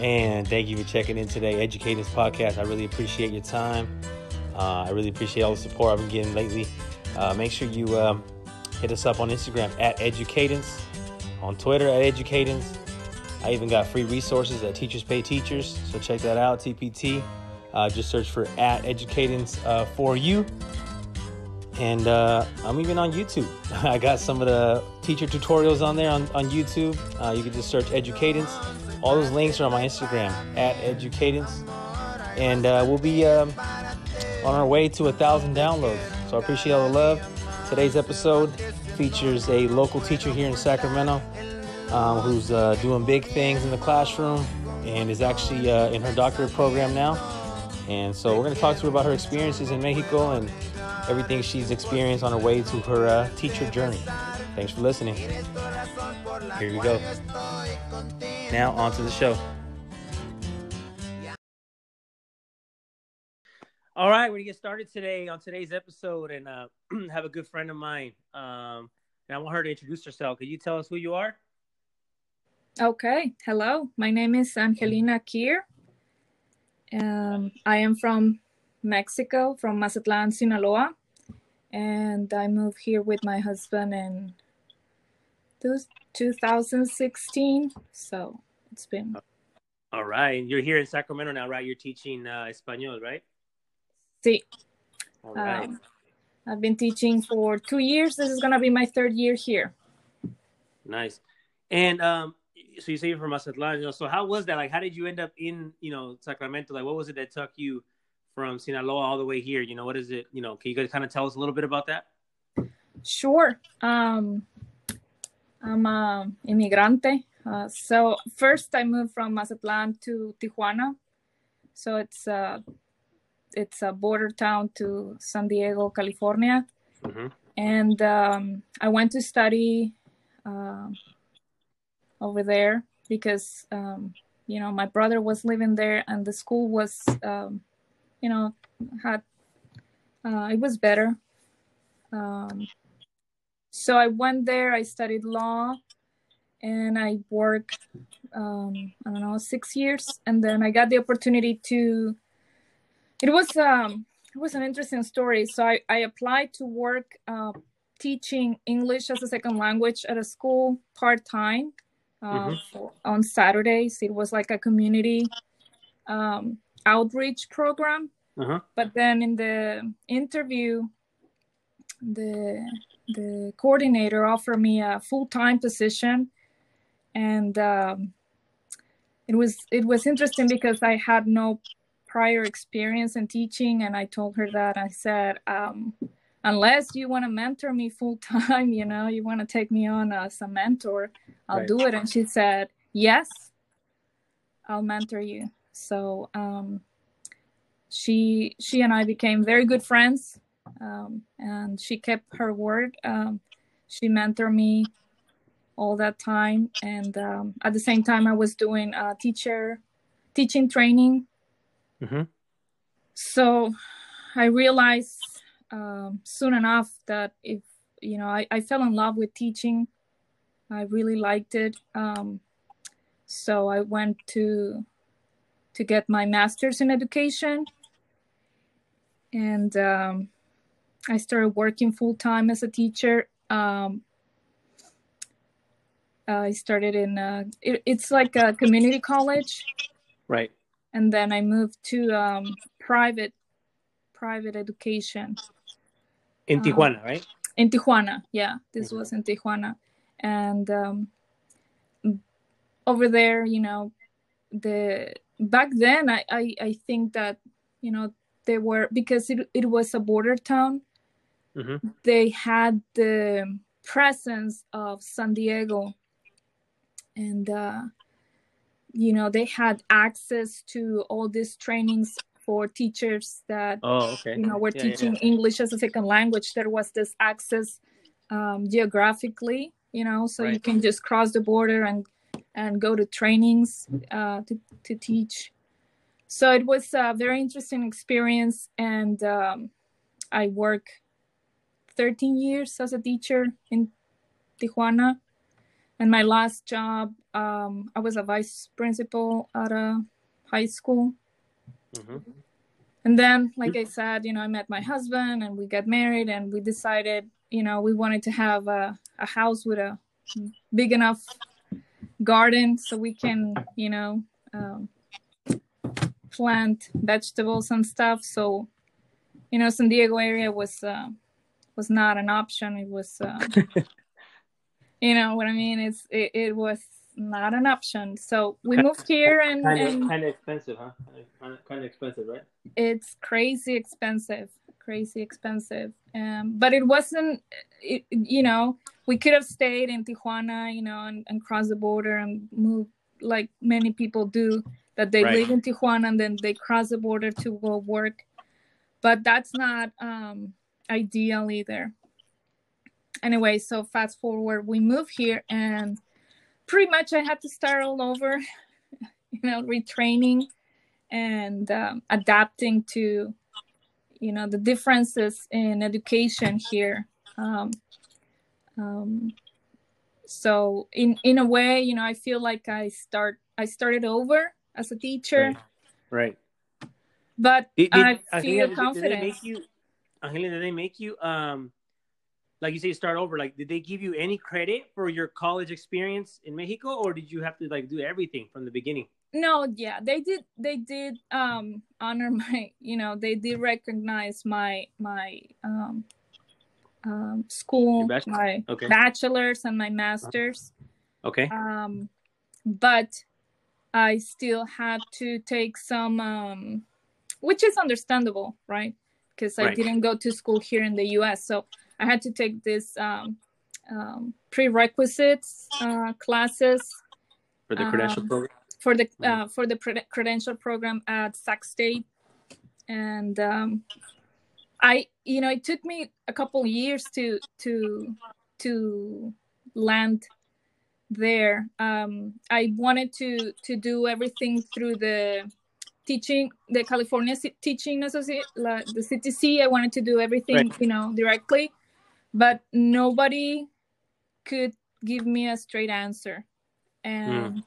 And thank you for checking in today, Educators Podcast. I really appreciate your time. Uh, I really appreciate all the support I've been getting lately. Uh, make sure you um, hit us up on Instagram at Educators, on Twitter at Educators. I even got free resources at Teachers Pay Teachers, so check that out, TPT. Uh, just search for at Educators uh, for you. And uh, I'm even on YouTube. I got some of the teacher tutorials on there on, on YouTube. Uh, you can just search Educators. All those links are on my Instagram at Educadence, And uh, we'll be um, on our way to a thousand downloads. So I appreciate all the love. Today's episode features a local teacher here in Sacramento um, who's uh, doing big things in the classroom and is actually uh, in her doctorate program now. And so we're going to talk to her about her experiences in Mexico and everything she's experienced on her way to her uh, teacher journey. Thanks for listening. Here we go. Now, on to the show. All right, we're gonna get started today on today's episode, and uh, have a good friend of mine. Um, and I want her to introduce herself. Could you tell us who you are? Okay. Hello. My name is Angelina Kier. Um, I am from Mexico, from Mazatlan, Sinaloa, and I moved here with my husband in 2016. So it's been. All right. You're here in Sacramento now, right? You're teaching uh, Espanol, right? Sí. All right. Um, I've been teaching for two years. This is going to be my third year here. Nice. And um, so you say you're from Mazatlan, you know, so how was that? Like, how did you end up in, you know, Sacramento? Like, what was it that took you from Sinaloa all the way here? You know, what is it? You know, can you guys kind of tell us a little bit about that? Sure. Um, I'm a immigrante. Uh, so first I moved from Mazatlan to Tijuana. So it's a, it's a border town to San Diego, California. Mm-hmm. And um, I went to study uh, over there because um, you know my brother was living there and the school was um, you know had uh, it was better um, so i went there i studied law and i worked um, i don't know six years and then i got the opportunity to it was um it was an interesting story so i, I applied to work uh, teaching english as a second language at a school part-time uh, mm-hmm. on Saturdays. It was like a community um, outreach program. Uh-huh. But then in the interview, the the coordinator offered me a full time position, and um, it was it was interesting because I had no prior experience in teaching, and I told her that I said. Um, unless you want to mentor me full time, you know, you want to take me on as a mentor, I'll right. do it. And she said, Yes, I'll mentor you. So um, she she and I became very good friends, um, and she kept her word. Um, she mentored me all that time, and um, at the same time, I was doing a teacher teaching training. Mm-hmm. So I realized um, soon enough that if you know I, I fell in love with teaching i really liked it um, so i went to to get my master's in education and um, i started working full-time as a teacher um, i started in uh, it, it's like a community college right and then i moved to um, private private education in uh, Tijuana, right? In Tijuana, yeah. This mm-hmm. was in Tijuana, and um, over there, you know, the back then, I, I I think that you know they were because it it was a border town. Mm-hmm. They had the presence of San Diego, and uh, you know they had access to all these trainings for teachers that oh, okay. you know were yeah, teaching yeah. English as a second language. There was this access um, geographically, you know, so right. you can just cross the border and and go to trainings uh, to to teach. So it was a very interesting experience, and um, I work 13 years as a teacher in Tijuana, and my last job, um, I was a vice principal at a high school. Mm-hmm. And then, like I said, you know, I met my husband and we got married and we decided, you know, we wanted to have a, a house with a big enough garden so we can, you know, um, plant vegetables and stuff. So, you know, San Diego area was uh, was not an option. It was uh, you know what I mean? It's it, it was not an option. So we moved here and kind of, and kind of expensive, huh? Kind of, kind of expensive, right? It's crazy expensive, crazy expensive. Um, but it wasn't. It, you know, we could have stayed in Tijuana, you know, and, and cross the border and move like many people do. That they right. live in Tijuana and then they cross the border to go work. But that's not um, ideal either anyway, so fast forward, we moved here and pretty much I had to start all over, you know, retraining and um, adapting to, you know, the differences in education here. Um, um, so in in a way, you know, I feel like I start I started over as a teacher. Right. right. But did, did, I feel Angelina, confident. Did they make you, Angelina, did they make you um like you say start over. Like did they give you any credit for your college experience in mexico or did you have to like do everything from the beginning? No yeah they did they did um honor my you know they did recognize my my um um school my okay. bachelor's and my master's. Okay. Um but i still had to take some um which is understandable right? Because i right. didn't go to school here in the us so I had to take this um, um, prerequisites uh, classes for the credential um, program. For the uh, for the pre- credential program at Sac State, and um, I, you know, it took me a couple years to to to land there. Um, I wanted to to do everything through the teaching the California Teaching Associate, the CTC. I wanted to do everything, right. you know, directly but nobody could give me a straight answer. And mm.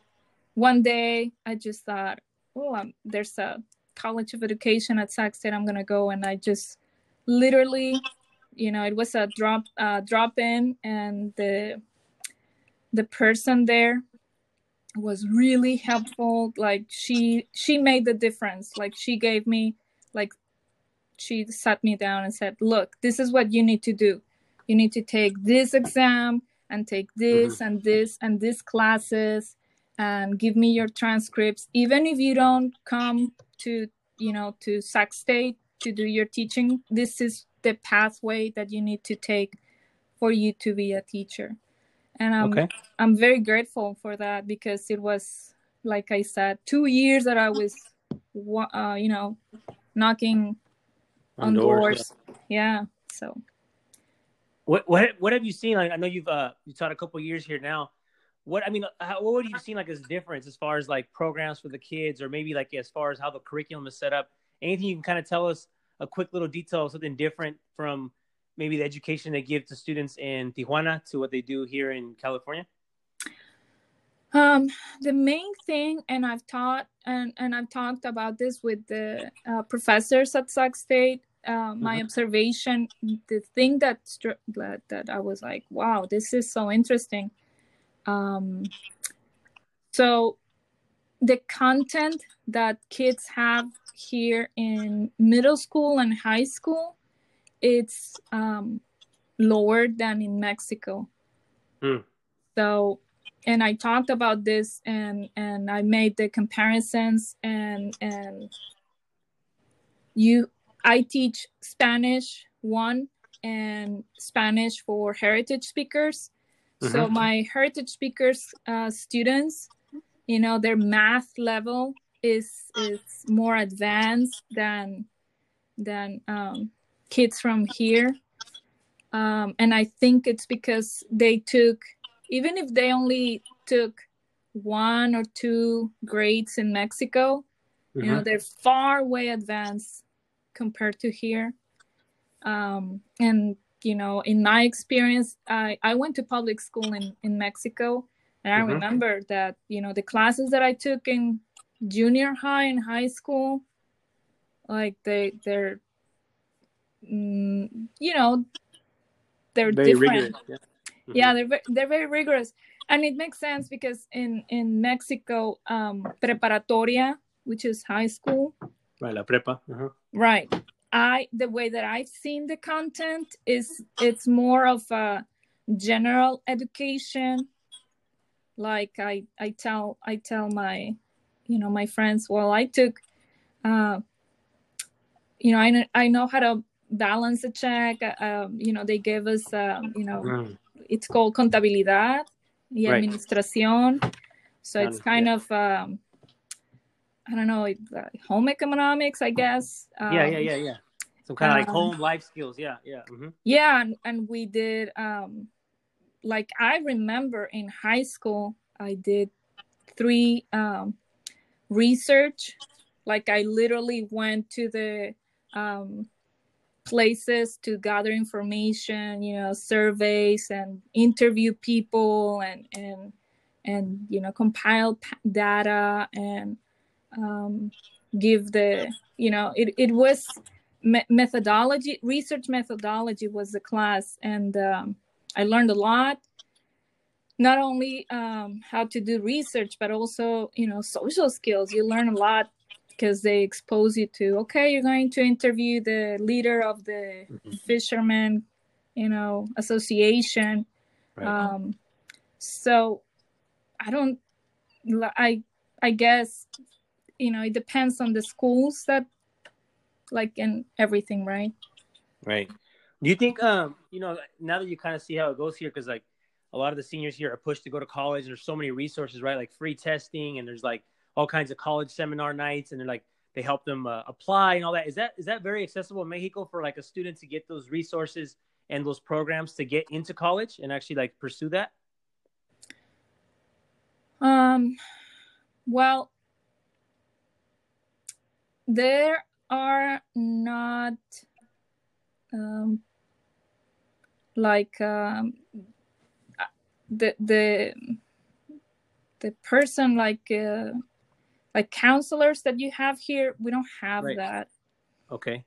one day i just thought oh um, there's a college of education at sac state i'm gonna go and i just literally you know it was a drop uh, drop in and the the person there was really helpful like she she made the difference. Like she gave me like she sat me down and said look this is what you need to do you need to take this exam and take this mm-hmm. and this and this classes and give me your transcripts even if you don't come to you know to sac state to do your teaching this is the pathway that you need to take for you to be a teacher and i'm okay. i'm very grateful for that because it was like i said two years that i was uh, you know knocking on, on doors, doors. Yeah. yeah so what what what have you seen? Like I know you've uh you taught a couple years here now. What I mean, how, what would you seen like as difference as far as like programs for the kids, or maybe like as far as how the curriculum is set up? Anything you can kind of tell us a quick little detail, something different from maybe the education they give to students in Tijuana to what they do here in California? Um, the main thing, and I've taught and, and I've talked about this with the uh, professors at Sac State, uh, my mm-hmm. observation, the thing that, that that I was like, wow, this is so interesting. Um, so the content that kids have here in middle school and high school, it's um, lower than in Mexico. Mm. So, and I talked about this and and I made the comparisons and and you I teach Spanish one and Spanish for heritage speakers. Mm-hmm. So my heritage speakers uh, students, you know, their math level is is more advanced than than um, kids from here. Um, and I think it's because they took, even if they only took one or two grades in Mexico, mm-hmm. you know, mm-hmm. they're far way advanced compared to here. Um, and you know, in my experience, I, I went to public school in, in Mexico, And I Mhm. remember that, you know, the classes that I took in junior high and high school, like they they're mm, you know, they're Very different. rigorous. Yeah. Mhm. Yeah, they're they're very rigorous, and it makes sense because in in Mexico, um, preparatoria, which is high school, Right, la prepa. Uh-huh. right? I the way that I've seen the content is it's more of a general education. Like I I tell I tell my you know my friends, well, I took, uh, you know, I know I know how to balance a check. uh, Um, you know, they gave us, um, you know, Mm. it's called contabilidad y Right. administración. So it's kind of, um, I don't know, home economics, I guess. Um, yeah, yeah, yeah, yeah. Some kind of like um, home life skills. Yeah, yeah. hmm Yeah, and, and we did, um, like, I remember in high school, I did three um, research. Like, I literally went to the um, places to gather information, you know, surveys and interview people and, and, and you know, compile p- data and um, give the, you know, it, it was me- methodology research methodology was the class and um, i learned a lot not only um, how to do research but also you know social skills you learn a lot because they expose you to okay you're going to interview the leader of the Mhm. fishermen you know association Right. um, so i don't i i guess you know it depends on the schools that like in everything right Right. Do you think, um, you know, now that you kind of see how it goes here, because like a lot of the seniors here are pushed to go to college, and there's so many resources, right? Like free testing, and there's like all kinds of college seminar nights, and they're like they help them uh, apply and all that. Is that is that very accessible in Mexico for like a student to get those resources and those programs to get into college and actually like pursue that? um well there are not um like um the the the person like uh, like counselors that you have here we don't have Right. that Okay.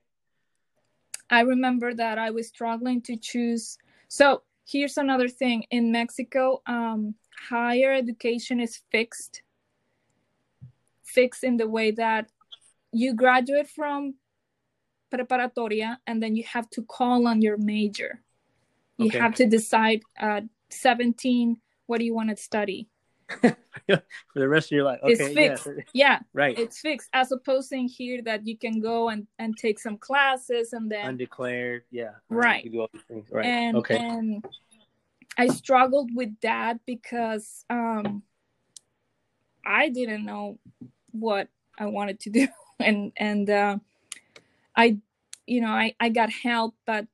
I remember that I was struggling to choose. So here's another thing in Mexico, um, higher education is fixed, fixed in the way that you graduate from preparatoria and then you have to call on your major. You Okay. have to decide at 17 what do you want to study. For the rest of your life. It's fixed. Yeah. Yeah, Right. it's fixed. As opposed in here that you can go and, and take some classes and then Undeclared. Yeah. Right. You do all these things. Right. and okay. and I struggled with that because um I didn't know what I wanted to do and and uh, I you know I I got help but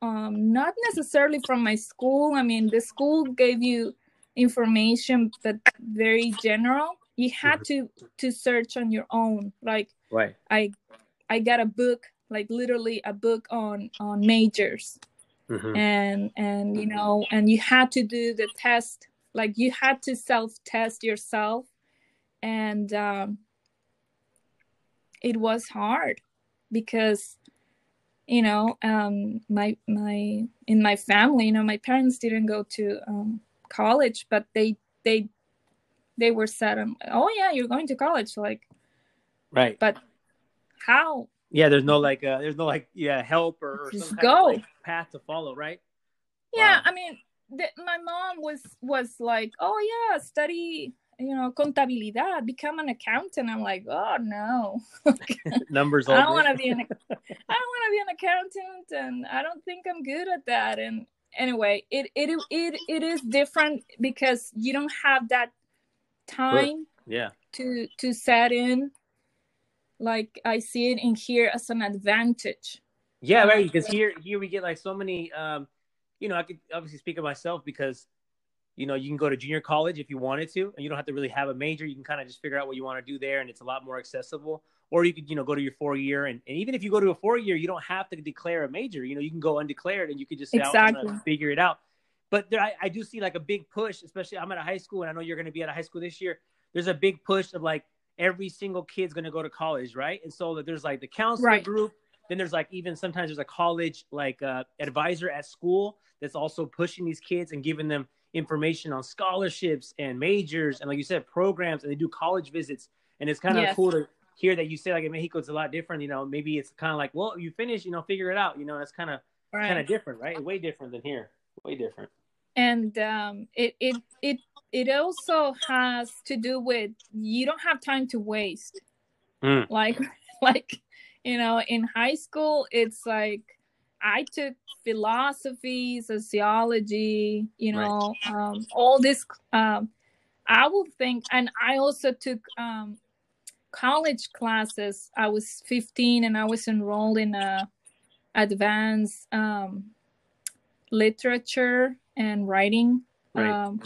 um not necessarily from my school. I mean the school gave you information but very general. You had to to search on your own. Like right. I I got a book like literally a book on on majors. Mhm. and and you know and you had to do the test. Like you had to self test yourself. And um, it was hard because you know um, my my in my family you know my parents didn't go to um, college but they they they were set on oh yeah you're going to college like Right. but how Yeah, there's no like, uh, there's no like, yeah, help or, or Just some go. of like, path to follow, right? yeah Wow. i mean the, my mom was was like oh yeah study you know contabilidad become an accountant i'm like oh no Numbers. i don't want to be an i don't want to be an accountant and i don't think i'm good at that and anyway it it it, it is different because you don't have that time Yeah. to to set in like i see it in here as an advantage Yeah, Um, right. Because here, here we get like so many. Um, you know, I could obviously speak of myself because, you know, you can go to junior college if you wanted to, and you don't have to really have a major. You can kind of just figure out what you want to do there, and it's a lot more accessible. Or you could, you know, go to your four year, and, and even if you go to a four year, you don't have to declare a major. You know, you can go undeclared, and you could just say, "I- I'm Exactly. figure it out. but there I, I do see like a big push, especially I'm at a high school and I know you're going to be at a high school this year. There's a big push of like every single kid's going to go to college, right? And so that there's like the counselor Right. group. Then there's like even sometimes there's a college like uh, advisor at school that's also pushing these kids and giving them information on scholarships and majors and like you said programs and they do college visits and it's kind of Yes. cool to hear that you say like in Mexico it's a lot different. You know, maybe it's kind of like well you finish, you know, figure it out. You know, that's kind of right. kind of different, right? Way different than here. Way different. and um, it it it it also has to do with you don't have time to waste. Mm. Like like you know, in high school, it's like I took philosophy, sociology, you Right. know, um, all this. Um, I will think, and I also took um, college classes. I was 15 and I was enrolled in a advanced um, literature and writing Right. um,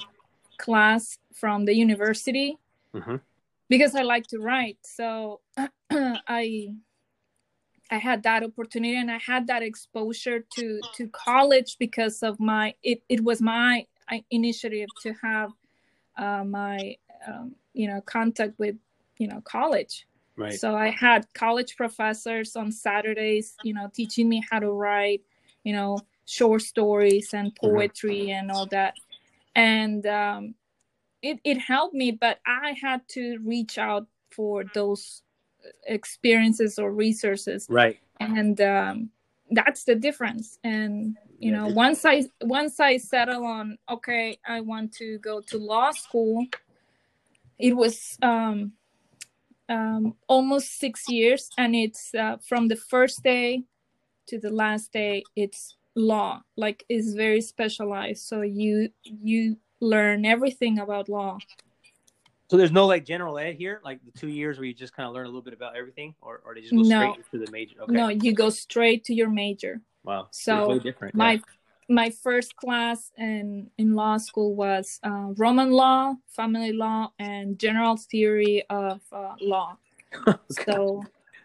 class from the university Mhm. because I like to write. So I I had that opportunity and I had that exposure to to college because of my it, it was my uh, initiative to have uh, my um, you know contact with you know college. Right. So I had college professors on Saturdays, you know, teaching me how to write, you know, short stories and poetry and all that. And um, it, it helped me, but I had to reach out for those experiences or resources. Right. And um, that's the difference. And you Yeah, know, once I once I settle on, okay, I want to go to law school. It was um, um, almost six years, and it's uh, from the first day to the last day. It's law, like it's very specialized. So you you learn everything about law. So there's no like general ed here, like the two years where you just kind of learn a little bit about everything, or or they just go No. straight into the major. Okay. No, you go straight to your major. Wow. So my yeah. my first class in in law school was uh, Roman law, family law, and general theory of uh, law. So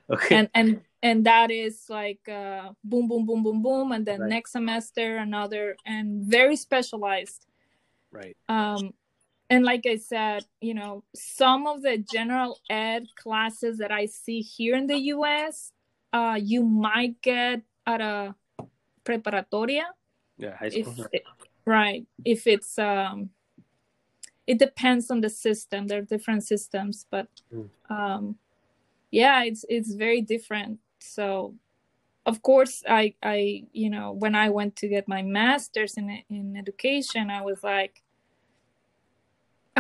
okay. and and and that is like uh, boom, boom, boom, boom, boom, and then Right. next semester another, and very specialized. right. Um, and like I said, you know, some of the general ed classes that I see here in the U.S., uh, you might get at a preparatoria Yeah. High if school. it, right if it's um it depends on the system there are different systems but Mm. um yeah it's it's very different so of course i i you know when i went to get my master's in in education i was like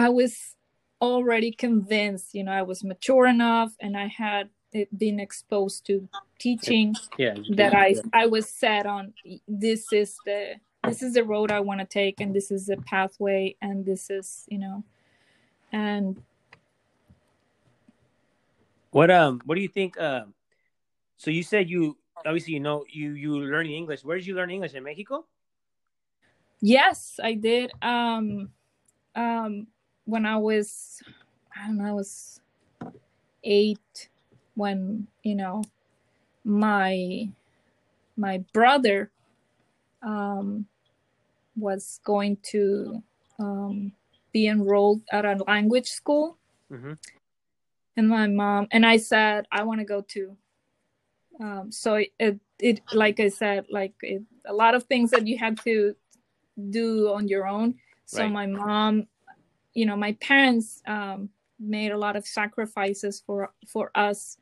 i was already convinced you know i was mature enough and i had been exposed to teaching yeah. that I yeah. I was set on this is the this is the road I want to take and this is the pathway and this is you know and What um what do you think um so you said you obviously you know you you learning English. Where did you learn English in Mexico? yes I did um um when I was I don't know I was 8 when you know my my brother um was going to um be enrolled at a language school Mm-hmm. and my mom and i said i want to go too um, so it, it, it like i said like it, a lot of things that you had to do on your own so Right. my mom you know my parents um, made a lot of sacrifices for for us.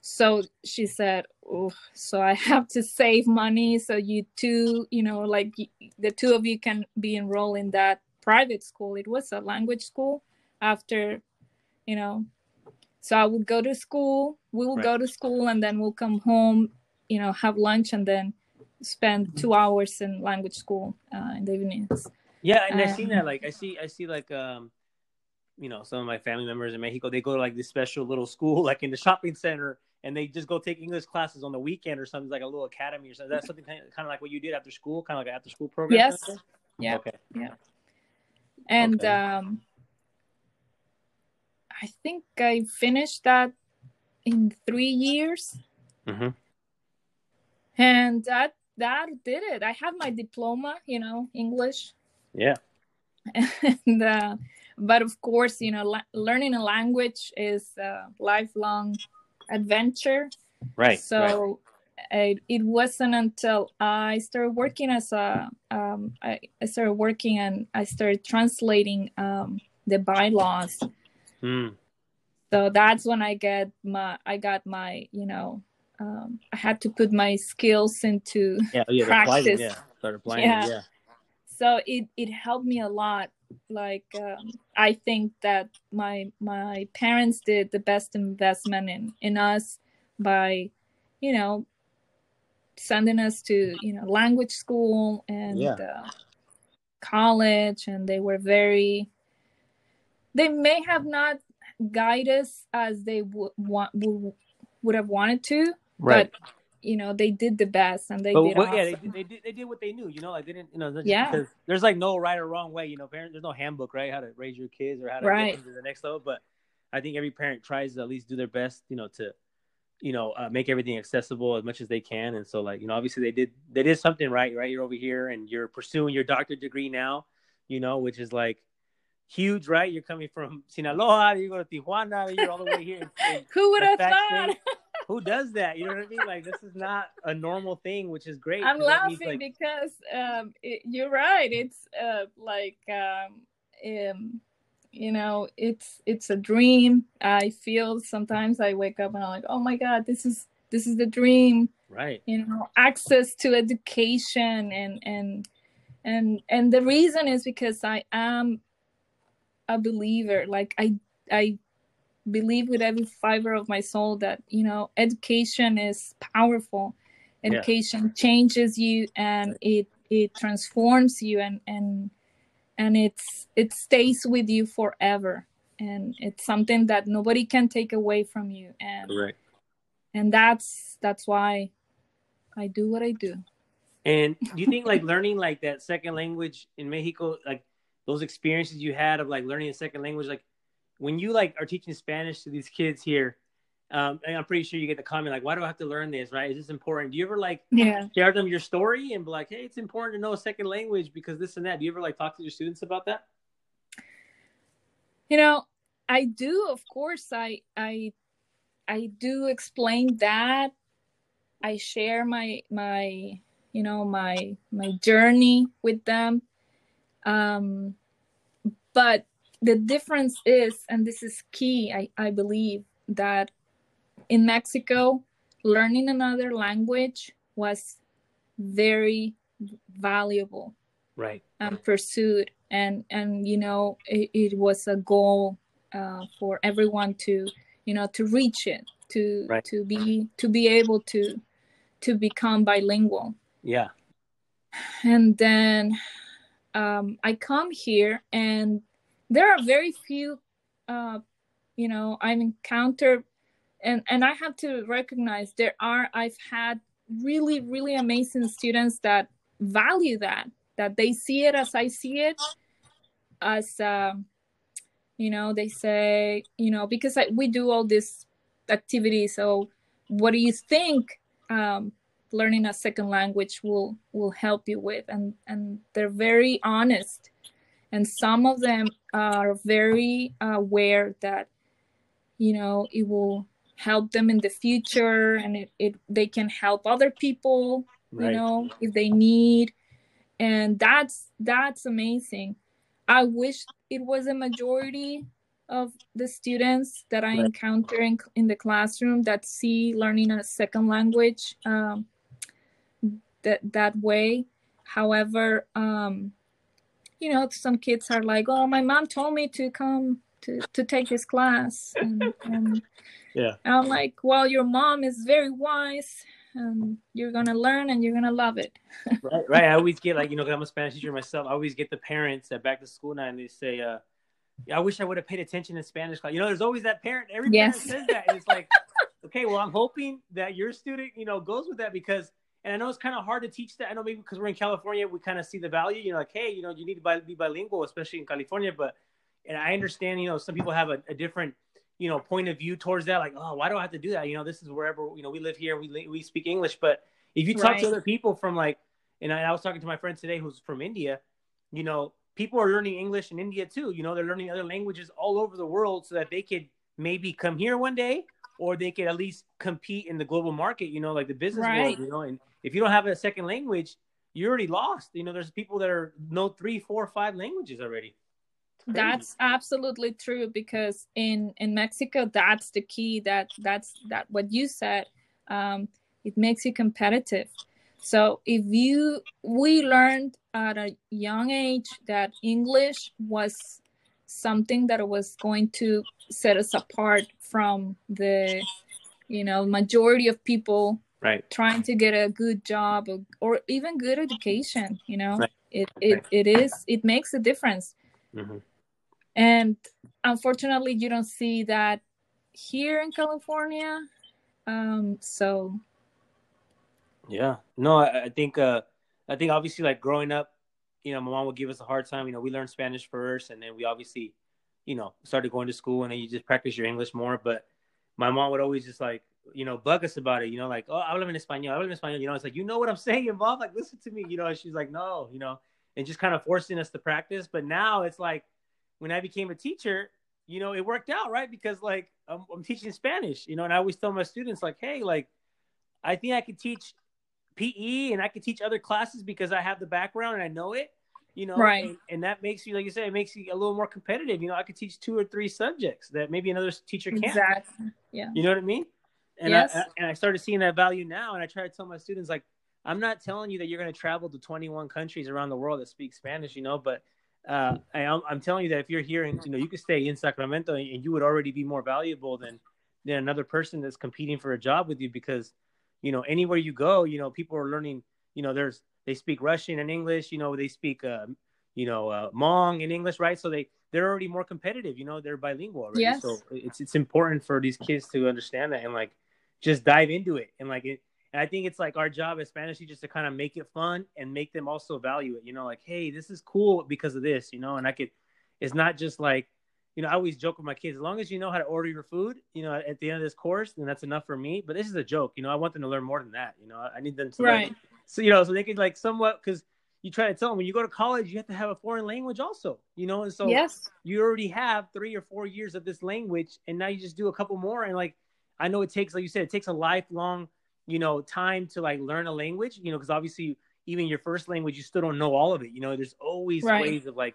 So she said oh so i have to save money so you two you know like the two of you can be enrolled in that private school. It was a language school after you know. So i would go to school we will Right. go to school and then we'll come home you know have lunch and then spend two hours in language school uh, in the evenings Yeah, and I've seen Um, that. Like I see, I see like um, you know, some of my family members in Mexico, they go to like this special little school, like in the shopping center, and they just go take English classes on the weekend or something, like a little academy or something. That's something kind of, kind of like what you did after school, kind of like an after school program. Yes. kind of? Yeah. Okay. Yeah. And Okay. um i think i finished that in three years Mm-hmm. and that that did it i have my diploma you know english Yeah. and uh, but of course, you know, la- learning a language is a lifelong adventure. Right. So. right. I, it wasn't until I started working as a um, I, I started working and I started translating um, the bylaws. Mm. So that's when I get my I got my you know um, I had to put my skills into yeah, yeah, practice. yeah, started applying Yeah. it, yeah. So it it helped me a lot. Like um, I think that my my parents did the best investment in in us by you know sending us to you know language school and Yeah. uh, college and they were very they may have not guided us as they would want would, would have wanted to Right. but you know they did the best and they But, did but yeah, they, they did they did what they knew, you know, like they didn't, you know, Yeah. there's like no right or wrong way, you know, parents. There's no handbook, right, how to raise your kids or how to Right. get them to the next level. But I think every parent tries to at least do their best, you know, to, you know, uh, make everything accessible as much as they can. And so, like, you know, obviously they did they did something right, right? You're over here and you're pursuing your doctorate degree now, you know, which is like huge, right? You're coming from Sinaloa, you go to Tijuana, you're all the way here. who would have thought. who does that? You know what I mean? Like this is not a normal thing, which is great. I'm that means, laughing like, because um, it, you're right. It's uh, like um, um, you know, it's it's a dream. I feel sometimes I wake up and I'm like, oh my god, this is this is the dream. right. You know, access to education and and and and the reason is because I am a believer. Like I I believe with every fiber of my soul that you know education is powerful. Yeah. education changes you and it it transforms you and and and it's it stays with you forever. And it's something that nobody can take away from you. And Correct. and that's that's why i do what i do. And do you think like learning like that second language in Mexico, like those experiences you had of like learning a second language, like when you like are teaching Spanish to these kids here, um, and I'm pretty sure you get the comment like, "Why do I have to learn this? Right? Is this important?" Do you ever like yeah share them your story and be like, "Hey, it's important to know a second language because this and that." Do you ever like talk to your students about that? you know i do of course i i i do explain that i share my my you know my my journey with them um but the difference is and this is key i i believe that in mexico learning another language was very valuable Right. and pursued and and you know it, it was a goal uh, for everyone to you know to reach it to Right. to be to be able to to become bilingual Yeah. and then um, i come here and there are very few uh, you know i've encountered and and i have to recognize there are i've had really really amazing students that value that that they see it as i see it as um, you know they say you know because I, we do all this activity so what do you think um, learning a second language will will help you with? And and they're very honest and some of them are very aware that you know it will help them in the future and it, it they can help other people Right. you know if they need and that's that's amazing i wish it was a majority of the students that i Right. encounter in, in the classroom that see learning a second language um, that that way however um, you know some kids are like oh my mom told me to come to, to take this class and, and Yeah. i'm like well your mom is very wise and you're gonna learn and you're gonna love it right, right. I always get like you know, 'cause I'm a Spanish teacher myself. I always get the parents at back to school now, and they say, uh, "I wish I would have paid attention in Spanish class." You know, there's always that parent. Every Yes. parent says that, and it's like, okay, well, I'm hoping that your student, you know, goes with that because, and I know it's kind of hard to teach that. I know maybe because we're in California, we kind of see the value. You know, like, hey, you know, you need to be bilingual, especially in California. But, and I understand, you know, some people have a, a different you know point of view towards that like oh why do i have to do that you know this is wherever you know we live here we we speak english but if you talk to other people from like and I, I was talking to my friend today who's from india you know people are learning English in India too. You know, they're learning other languages all over the world so that they could maybe come here one day or they could at least compete in the global market, you know, like the business Right. world, you know. And if you don't have a second language, you're already lost. You know, there's people that are know three, four, five languages already. That's absolutely true because in in Mexico, that's the key. That that's that what you said. Um, it makes you competitive. So if you we learned at a young age that English was something that was going to set us apart from the you know majority of people right. trying to get a good job or, or even good education you know Right. it, it it is it makes a difference hmm and unfortunately you don't see that here in california um so Yeah. No, I, I think uh I think obviously like growing up, you know, my mom would give us a hard time. You know, we learned Spanish first and then we obviously, you know, started going to school and then you just practice your English more. But my mom would always just like, you know, bug us about it, you know, like, oh, hablo en español, hablo en español. You know, it's like, you know what I'm saying, mom? Like, listen to me, you know, and she's like, no, you know, and just kind of forcing us to practice. But now it's like when I became a teacher, you know, it worked out, right? Because like I'm, I'm teaching Spanish, you know, and I always tell my students, like, hey, like, I think I could teach PE and I could teach other classes because I have the background and I know it, you know, Right. and, and that makes you, like you said, it makes you a little more competitive. You know, I could teach two or three subjects that maybe another teacher can't. exactly yeah You know what I mean? And Yes. I, and I started seeing that value now, and I try to tell my students like, I'm not telling you that you're going to travel to 21 countries around the world that speak Spanish, you know, but uh, I, I'm, I'm telling you that if you're here and you know you could stay in Sacramento and you would already be more valuable than than another person that's competing for a job with you because you know anywhere you go, you know people are learning. You know, there's they speak Russian and English. You know, they speak uh, you know uh, Hmong in English, right? So they they're already more competitive. You know, they're bilingual already. Yes. So it's it's important for these kids to understand that and like just dive into it and like it. And I think it's like our job as Spanish teachers to kind of make it fun and make them also value it. You know, like hey, this is cool because of this. You know, and I could. It's not just like you know, I always joke with my kids, as long as you know how to order your food, you know, at the end of this course, then that's enough for me. But this is a joke, you know, I want them to learn more than that. You know, I need them to, right so, you know, so they could like somewhat, because you try to tell them when you go to college, you have to have a foreign language also, you know, and so yes you already have three or four years of this language, and now you just do a couple more. And like, I know it takes, like you said, it takes a lifelong, you know, time to like learn a language, you know, because obviously, even your first language, you still don't know all of it. You know, there's always Right. ways of like,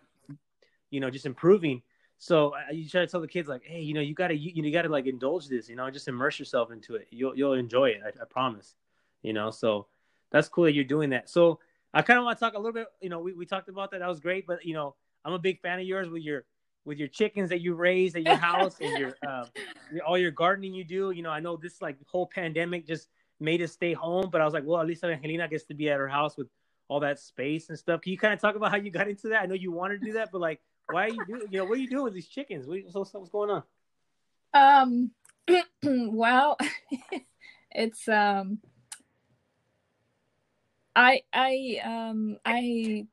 you know, just improving. So uh, you try to tell the kids like, hey, you know, you gotta, you, you gotta like indulge this, you know, just immerse yourself into it. You'll, you'll enjoy it. I, I promise. You know, so that's cool that you're doing that. So I kind of want to talk a little bit. You know, we, we talked about that. That was great. But you know, I'm a big fan of yours with your with your chickens that you raise at your house and your um, your- all your gardening you do. You know, I know this like whole pandemic just made us stay home, but I was like, well, at least Angelina gets to be at her house with all that space and stuff. Can you kind of talk about how you got into that? I know you wanted to do that, but like, why are you doing? You know, what are you doing with these chickens? What, so what's going on? Um, well, it's um, I I um I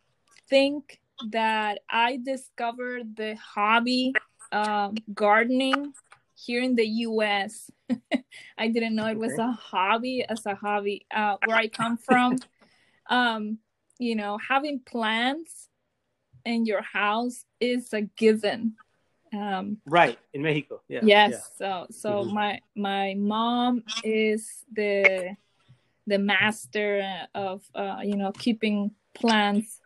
think that I discovered the hobby um gardening here in the U.S. I didn't know it was a hobby as a hobby uh, where I come from. um, you know, having plants in your house is a given. Um, Right in Mexico. Yeah. yes so so Mhm. my my mom is the the master of uh, you know keeping plants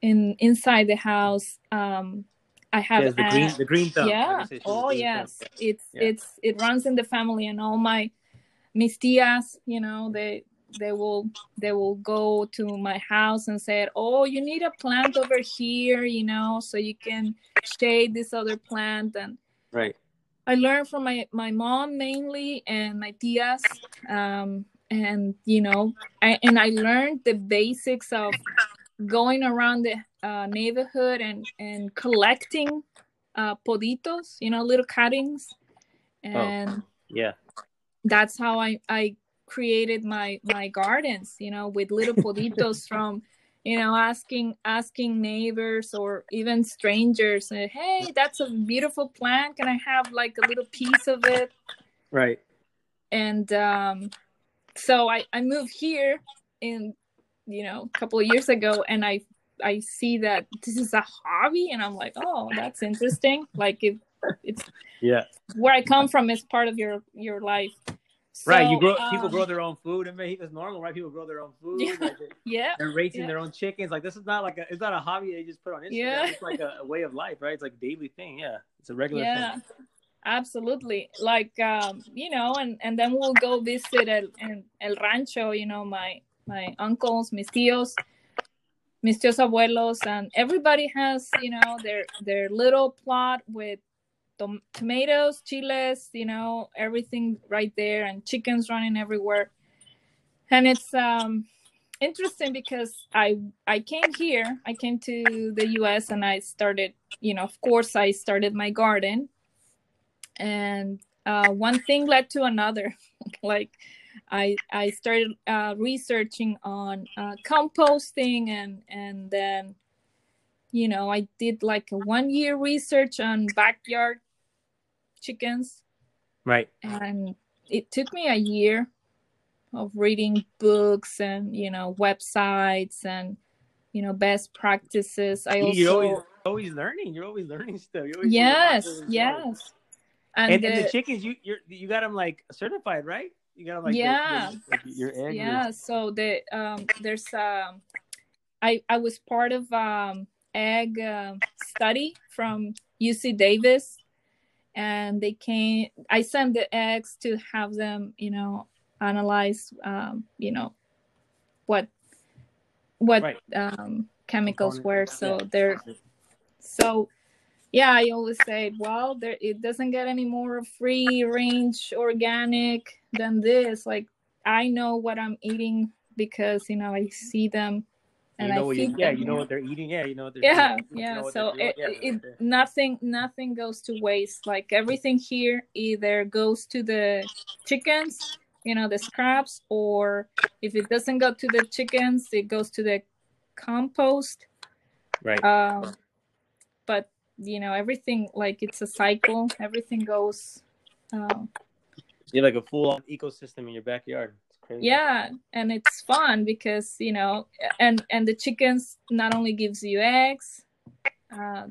in inside the house um i have There's the a- green, the green thumb. yeah Like I say, she's the oh green yes thumb. it's Yeah. it's it runs in the family and all my mis tias you know they they will they will go to my house and say oh you need a plant over here you know so you can shade this other plant and Right. I learned from my my mom mainly and my tias, um, and you know, I, and I learned the basics of going around the uh, neighborhood and and collecting uh, poditos, you know, little cuttings, and Yeah. that's how I I created my my gardens, you know, with little poditos from you know asking asking neighbors or even strangers hey that's a beautiful plant can i have like a little piece of it Right. and um so i i moved here in you know a couple of years ago and i I see that this is a hobby, and I'm like, oh, that's interesting. Like if it's yeah, where I come from is part of your your life. So, right, you grow. Um, people grow their own food, and man, it's normal, right? People grow their own food. Yeah, like they, yeah. They're raising yeah. their own chickens. Like this is not like a. It's not a hobby they just put on Instagram. Yeah. It's like a, a, way of life, right? It's like a daily thing. Yeah, it's a regular yeah. thing. Absolutely, like um, you know, and and then we'll go visit El, El Rancho. You know, my my uncles, mis tíos, mis tíos abuelos, and everybody has you know their their little plot with tom- tomatoes, chiles, you know, everything right there, and chickens running everywhere. And it's um, interesting because I I came here, I came to the U.S. and I started, you know, of course, I started my garden, and uh, one thing led to another. like I I started uh, researching on uh, composting and and then you know I did like a one year research on backyard chickens. Right. And it took me a year of reading books and you know websites and you know best practices. I also you're always, always learning. You're always learning stuff. Always yes, yes. And, and, the, and the chickens, you you you got them like certified, right? You got them like yeah, like your egg. Yeah. So the um there's um I I was part of um egg uh, study from UC Davis and they came i sent the eggs to have them you know analyze um, you know what what right. um, chemicals were. So they're so yeah i always say well there it doesn't get any more free range organic than this. Like i know what i'm eating because you know i see them and you know I you, yeah, you know what they're eating. Yeah, you know what they're yeah, yeah. So it, yeah, it nothing nothing goes to waste. Like everything here either goes to the chickens, you know, the scraps, or if it doesn't go to the chickens, it goes to the compost. Right. Um, but you know, everything like it's a cycle. Everything goes. Um, You're like a full ecosystem in your backyard crazy. Yeah, and it's fun because you know, and and the chickens not only gives you eggs, uh,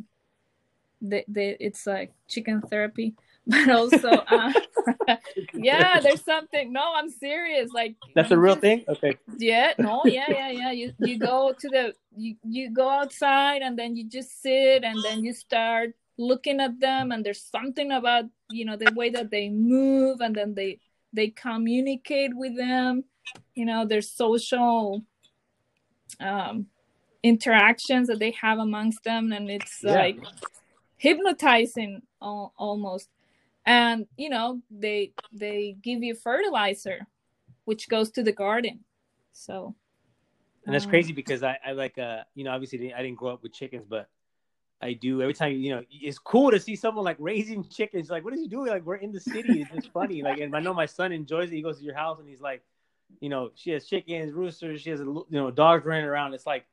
the, the it's like chicken therapy, but also, uh, yeah, there's something. No, I'm serious. Like that's a real just, thing. Okay. Yeah. No. Yeah. Yeah. Yeah. You you go to the you you go outside and then you just sit and then you start looking at them and there's something about you know the way that they move and then they they communicate with them you know their social um, interactions that they have amongst them and it's yeah. like hypnotizing al- almost and you know they they give you fertilizer which goes to the garden so and that's um, crazy because I, I like uh you know obviously I didn't grow up with chickens but I do every time you know it's cool to see someone like raising chickens. Like, what is he doing? Like, we're in the city. It's just funny. Like, and I know my son enjoys it. He goes to your house and he's like, you know, she has chickens, roosters, she has you know dogs running around. It's like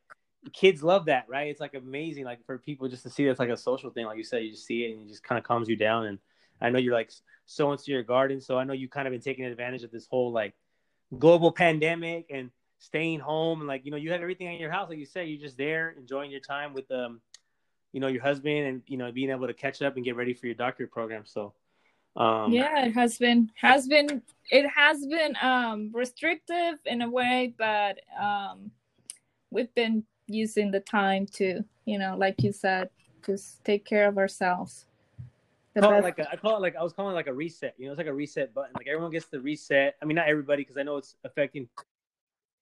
kids love that, right? It's like amazing, like for people just to see that's like a social thing. Like you said, you just see it and it just kind of calms you down. And I know you're like so into your garden, so I know you kind of been taking advantage of this whole like global pandemic and staying home and like you know you have everything in your house, like you said, you're just there enjoying your time with um you know your husband and you know being able to catch up and get ready for your doctorate program so um yeah it has been has been it has been um restrictive in a way but um we've been using the time to you know like you said just take care of ourselves I call, it like a, I call it like I was calling it like a reset. You know, it's like a reset button. Like everyone gets the reset. I mean, not everybody because I know it's affecting,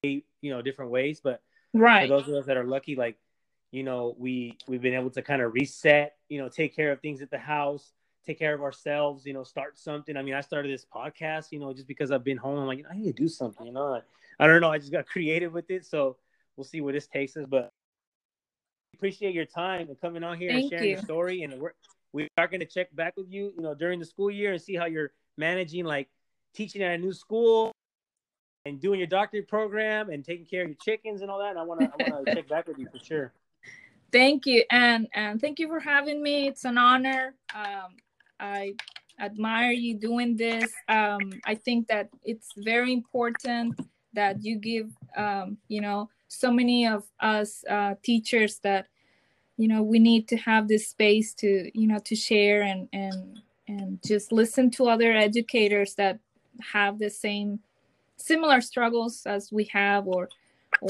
you know, different ways. But right, for those of us that are lucky, like you know we we've been able to kind of reset you know take care of things at the house take care of ourselves you know start something. I mean i started this podcast you know just because i've been home. I'm like i need to do something you know i, don't know. I just got creative with it. So we'll see where this takes us but appreciate your time and coming on here Thank and sharing you. your story. And we're we are going to check back with you you know during the school year and see how you're managing like teaching at a new school and doing your doctorate program and taking care of your chickens and all that. And i want to i want to check back with you for sure Thank you, and and thank you for having me. It's an honor. Um, I admire you doing this. Um, I think that it's very important that you give, um, you know, so many of us uh, teachers that you know we need to have this space to you know to share and and and just listen to other educators that have the same similar struggles as we have or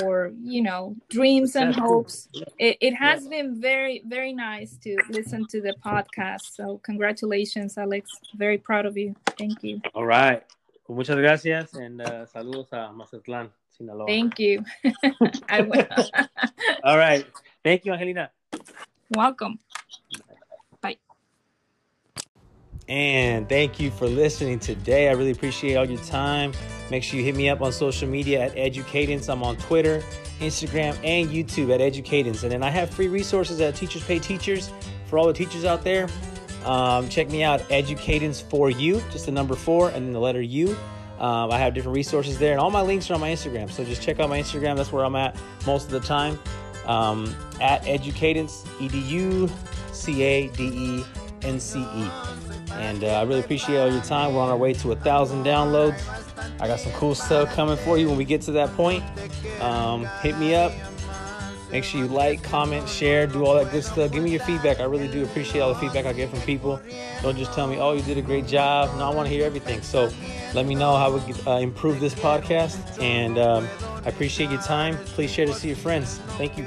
or you know dreams and hopes. It, it has yeah. been very very nice to listen to the podcast. So congratulations alex. Very proud of you. Thank you. All right. Muchas gracias and uh, saludos a mazatlán sinaloa. Thank you. I will. all right. Thank you angelina. Welcome And thank you for listening today. I really appreciate all your time. Make sure you hit me up on social media at Educadence. I'm on Twitter, Instagram, and YouTube at Educadence. And then I have free resources at Teachers Pay Teachers for all the teachers out there. Um, check me out, Educadence for You, just the number four and then the letter U. Um, I have different resources there, and all my links are on my Instagram. So just check out my Instagram. That's where I'm at most of the time. Um, at Educadence, E D U C A D E N C E. And uh, I really appreciate all your time. We're on our way to a thousand downloads. I got some cool stuff coming for you when we get to that point. Um, hit me up. Make sure you like, comment, share, do all that good stuff. Give me your feedback. I really do appreciate all the feedback I get from people. Don't just tell me, oh, you did a great job. No, I want to hear everything. So let me know how we can uh, improve this podcast. And um, I appreciate your time. Please share to your friends. Thank you.